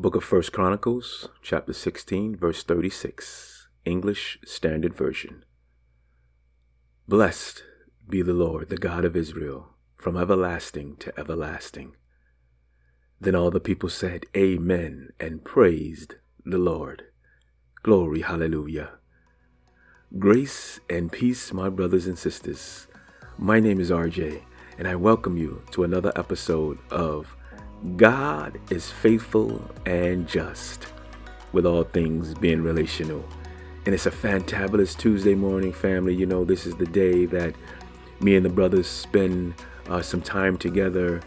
book of First Chronicles, chapter 16, verse 36, English Standard Version. Blessed be the Lord, the God of Israel, from everlasting to everlasting. Then all the people said, Amen, and praised the Lord. Glory, hallelujah. Grace and peace, my brothers and sisters. My name is RJ, and I welcome you to another episode of God is faithful and just, with all things being relational. And it's a fantabulous Tuesday morning, family. You know, this is the day that me and the brothers spend uh, some time together,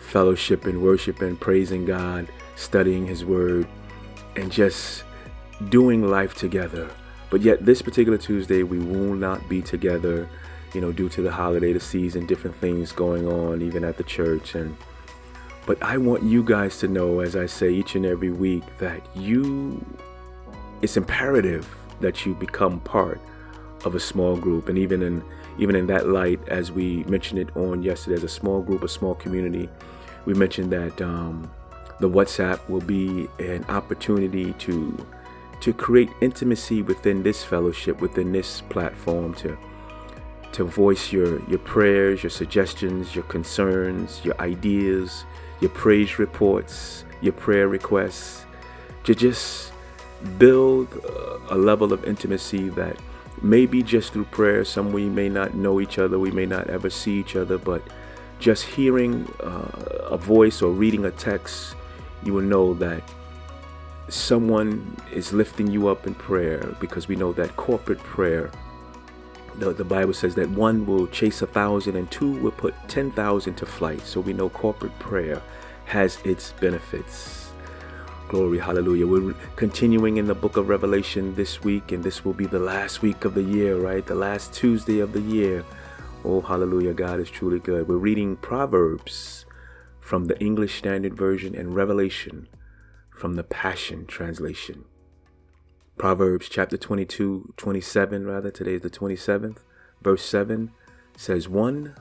fellowship and fellowshipping, worshiping, praising God, studying His Word, and just doing life together. But yet, this particular Tuesday, we will not be together, you know, due to the holiday, the season, different things going on, even at the church. And but I want you guys to know, as I say each and every week, that you, it's imperative that you become part of a small group. And even in, even in that light, as we mentioned it on yesterday, as a small group, a small community, we mentioned that um, the WhatsApp will be an opportunity to, to create intimacy within this fellowship, within this platform, to, to voice your, your prayers, your suggestions, your concerns, your ideas, your praise reports, your prayer requests, to just build a level of intimacy that maybe just through prayer, some we may not know each other, we may not ever see each other, but just hearing uh, a voice or reading a text, you will know that someone is lifting you up in prayer because we know that corporate prayer the, the Bible says that one will chase a thousand and two will put 10,000 to flight. So we know corporate prayer has its benefits. Glory, hallelujah. We're continuing in the book of Revelation this week, and this will be the last week of the year, right? The last Tuesday of the year. Oh, hallelujah. God is truly good. We're reading Proverbs from the English Standard Version and Revelation from the Passion Translation. Proverbs chapter 22, 27, rather, today is the 27th, verse 7 says, One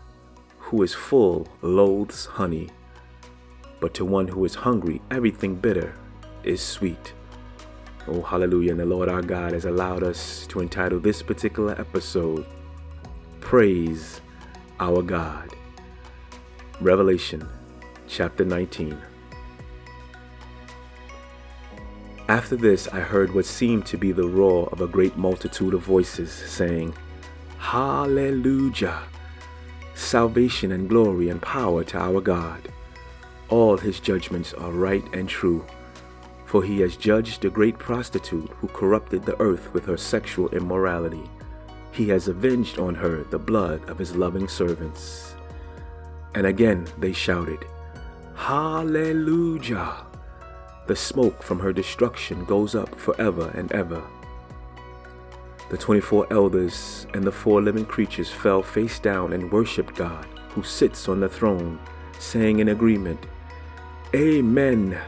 who is full loathes honey, but to one who is hungry, everything bitter is sweet. Oh, hallelujah. And the Lord our God has allowed us to entitle this particular episode, Praise Our God. Revelation chapter 19. After this, I heard what seemed to be the roar of a great multitude of voices saying, Hallelujah! Salvation and glory and power to our God. All his judgments are right and true, for he has judged the great prostitute who corrupted the earth with her sexual immorality. He has avenged on her the blood of his loving servants. And again they shouted, Hallelujah! The smoke from her destruction goes up forever and ever. The 24 elders and the four living creatures fell face down and worshiped God, who sits on the throne, saying in agreement, Amen,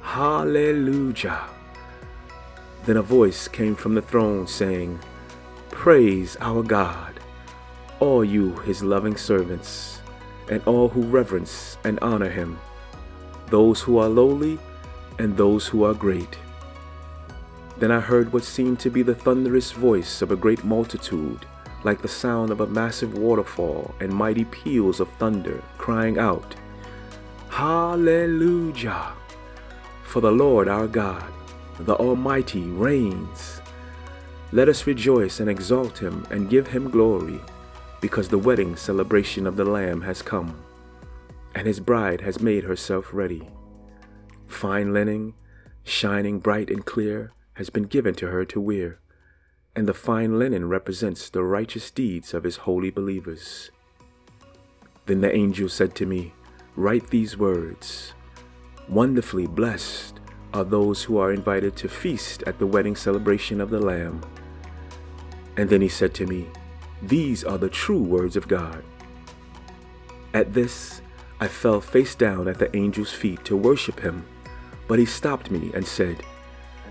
Hallelujah. Then a voice came from the throne saying, Praise our God, all you his loving servants, and all who reverence and honor him, those who are lowly and those who are great. Then I heard what seemed to be the thunderous voice of a great multitude, like the sound of a massive waterfall and mighty peals of thunder, crying out, Hallelujah! For the Lord our God, the Almighty, reigns. Let us rejoice and exalt him and give him glory, because the wedding celebration of the Lamb has come, and his bride has made herself ready. Fine linen, shining bright and clear, has been given to her to wear, and the fine linen represents the righteous deeds of his holy believers. Then the angel said to me, Write these words Wonderfully blessed are those who are invited to feast at the wedding celebration of the Lamb. And then he said to me, These are the true words of God. At this, I fell face down at the angel's feet to worship him. But he stopped me and said,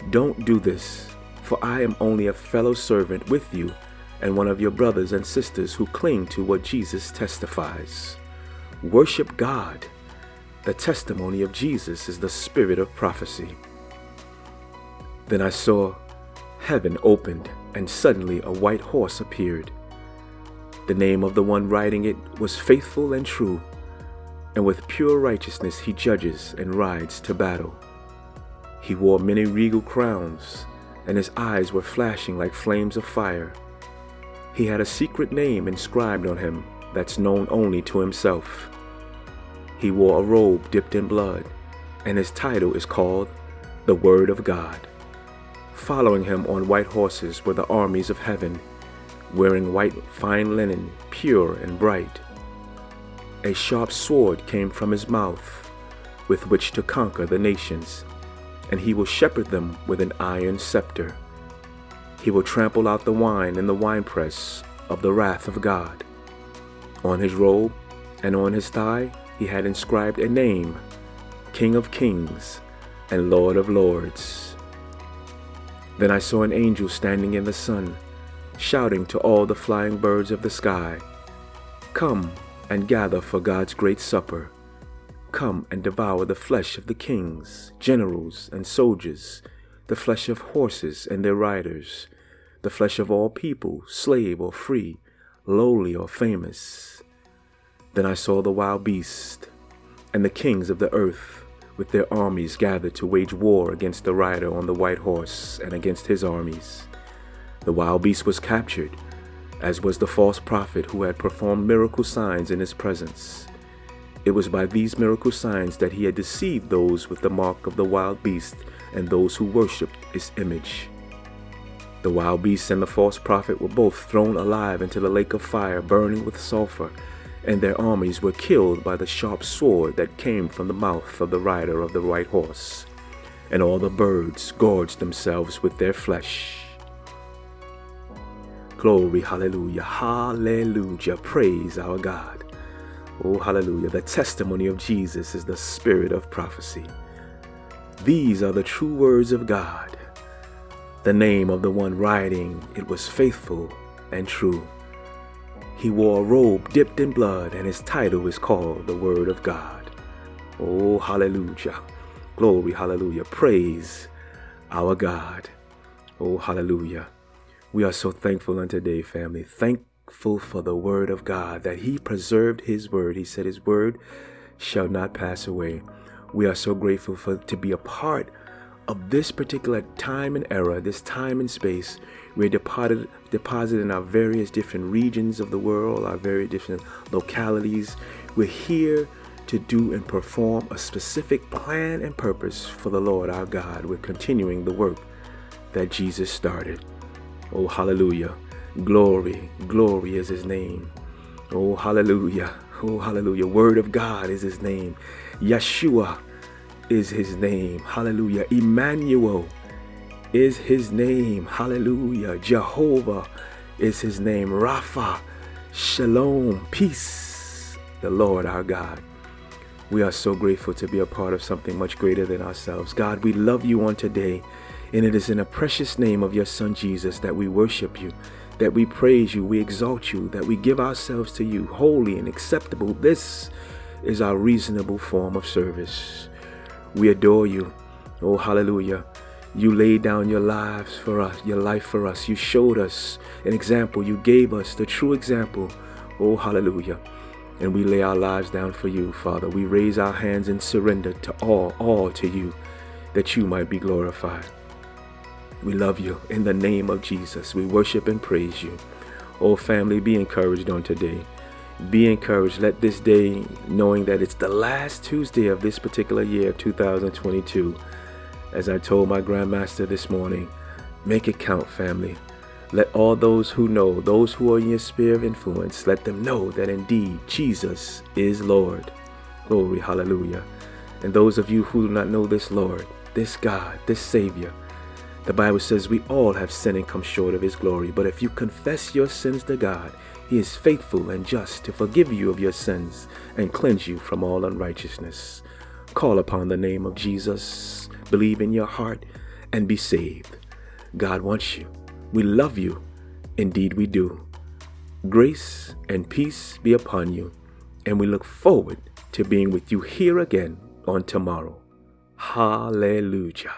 Don't do this, for I am only a fellow servant with you and one of your brothers and sisters who cling to what Jesus testifies. Worship God. The testimony of Jesus is the spirit of prophecy. Then I saw heaven opened, and suddenly a white horse appeared. The name of the one riding it was Faithful and True, and with pure righteousness he judges and rides to battle. He wore many regal crowns, and his eyes were flashing like flames of fire. He had a secret name inscribed on him that's known only to himself. He wore a robe dipped in blood, and his title is called the Word of God. Following him on white horses were the armies of heaven, wearing white fine linen, pure and bright. A sharp sword came from his mouth, with which to conquer the nations, and he will shepherd them with an iron scepter. He will trample out the wine in the winepress of the wrath of God. On his robe and on his thigh he had inscribed a name King of Kings and Lord of Lords. Then I saw an angel standing in the sun, shouting to all the flying birds of the sky, Come and gather for God's great supper. Come and devour the flesh of the kings, generals, and soldiers, the flesh of horses and their riders, the flesh of all people, slave or free, lowly or famous. Then I saw the wild beast, and the kings of the earth with their armies gathered to wage war against the rider on the white horse and against his armies. The wild beast was captured, as was the false prophet who had performed miracle signs in his presence. It was by these miracle signs that he had deceived those with the mark of the wild beast and those who worshipped its image. The wild beast and the false prophet were both thrown alive into the lake of fire burning with sulfur and their armies were killed by the sharp sword that came from the mouth of the rider of the white horse. And all the birds gorged themselves with their flesh. Glory, hallelujah, hallelujah, praise our God. Oh, hallelujah. The testimony of Jesus is the spirit of prophecy. These are the true words of God. The name of the one writing it was faithful and true. He wore a robe dipped in blood, and his title is called the Word of God. Oh, hallelujah. Glory, hallelujah. Praise our God. Oh, hallelujah. We are so thankful on today, family. Thankful for the Word of God, that He preserved His Word. He said His Word shall not pass away. We are so grateful for to be a part of this particular time and era, this time and space we're deposited, deposited in our various different regions of the world, our very different localities. We're here to do and perform a specific plan and purpose for the Lord our God. We're continuing the work that Jesus started. Oh, hallelujah. Glory, glory is his name. Oh, hallelujah. Oh, hallelujah. Word of God is his name. Yeshua is his name. Hallelujah. Emmanuel is his name. Hallelujah. Jehovah is his name. Rapha, Shalom, peace, the Lord our God. We are so grateful to be a part of something much greater than ourselves. God, we love you on today, and it is in the precious name of your Son Jesus that we worship you, that we praise you, we exalt you, that we give ourselves to you, holy and acceptable. This is our reasonable form of service. We adore you. Oh, hallelujah. You laid down your lives for us, your life for us. You showed us an example. You gave us the true example. Oh, hallelujah. And we lay our lives down for you, Father. We raise our hands and surrender to all, all to you, that you might be glorified. We love you in the name of Jesus. We worship and praise you. Oh, family, be encouraged on today. Be encouraged. Let this day, knowing that it's the last Tuesday of this particular year, 2022, as I told my grandmaster this morning, make it count, family. Let all those who know, those who are in your sphere of influence, let them know that indeed Jesus is Lord. Glory, hallelujah. And those of you who do not know this Lord, this God, this Savior, the Bible says we all have sinned and come short of His glory. But if you confess your sins to God, He is faithful and just to forgive you of your sins and cleanse you from all unrighteousness. Call upon the name of Jesus believe in your heart, and be saved. God wants you. We love you. Indeed, we do. Grace and peace be upon you, and we look forward to being with you here again on tomorrow. Hallelujah.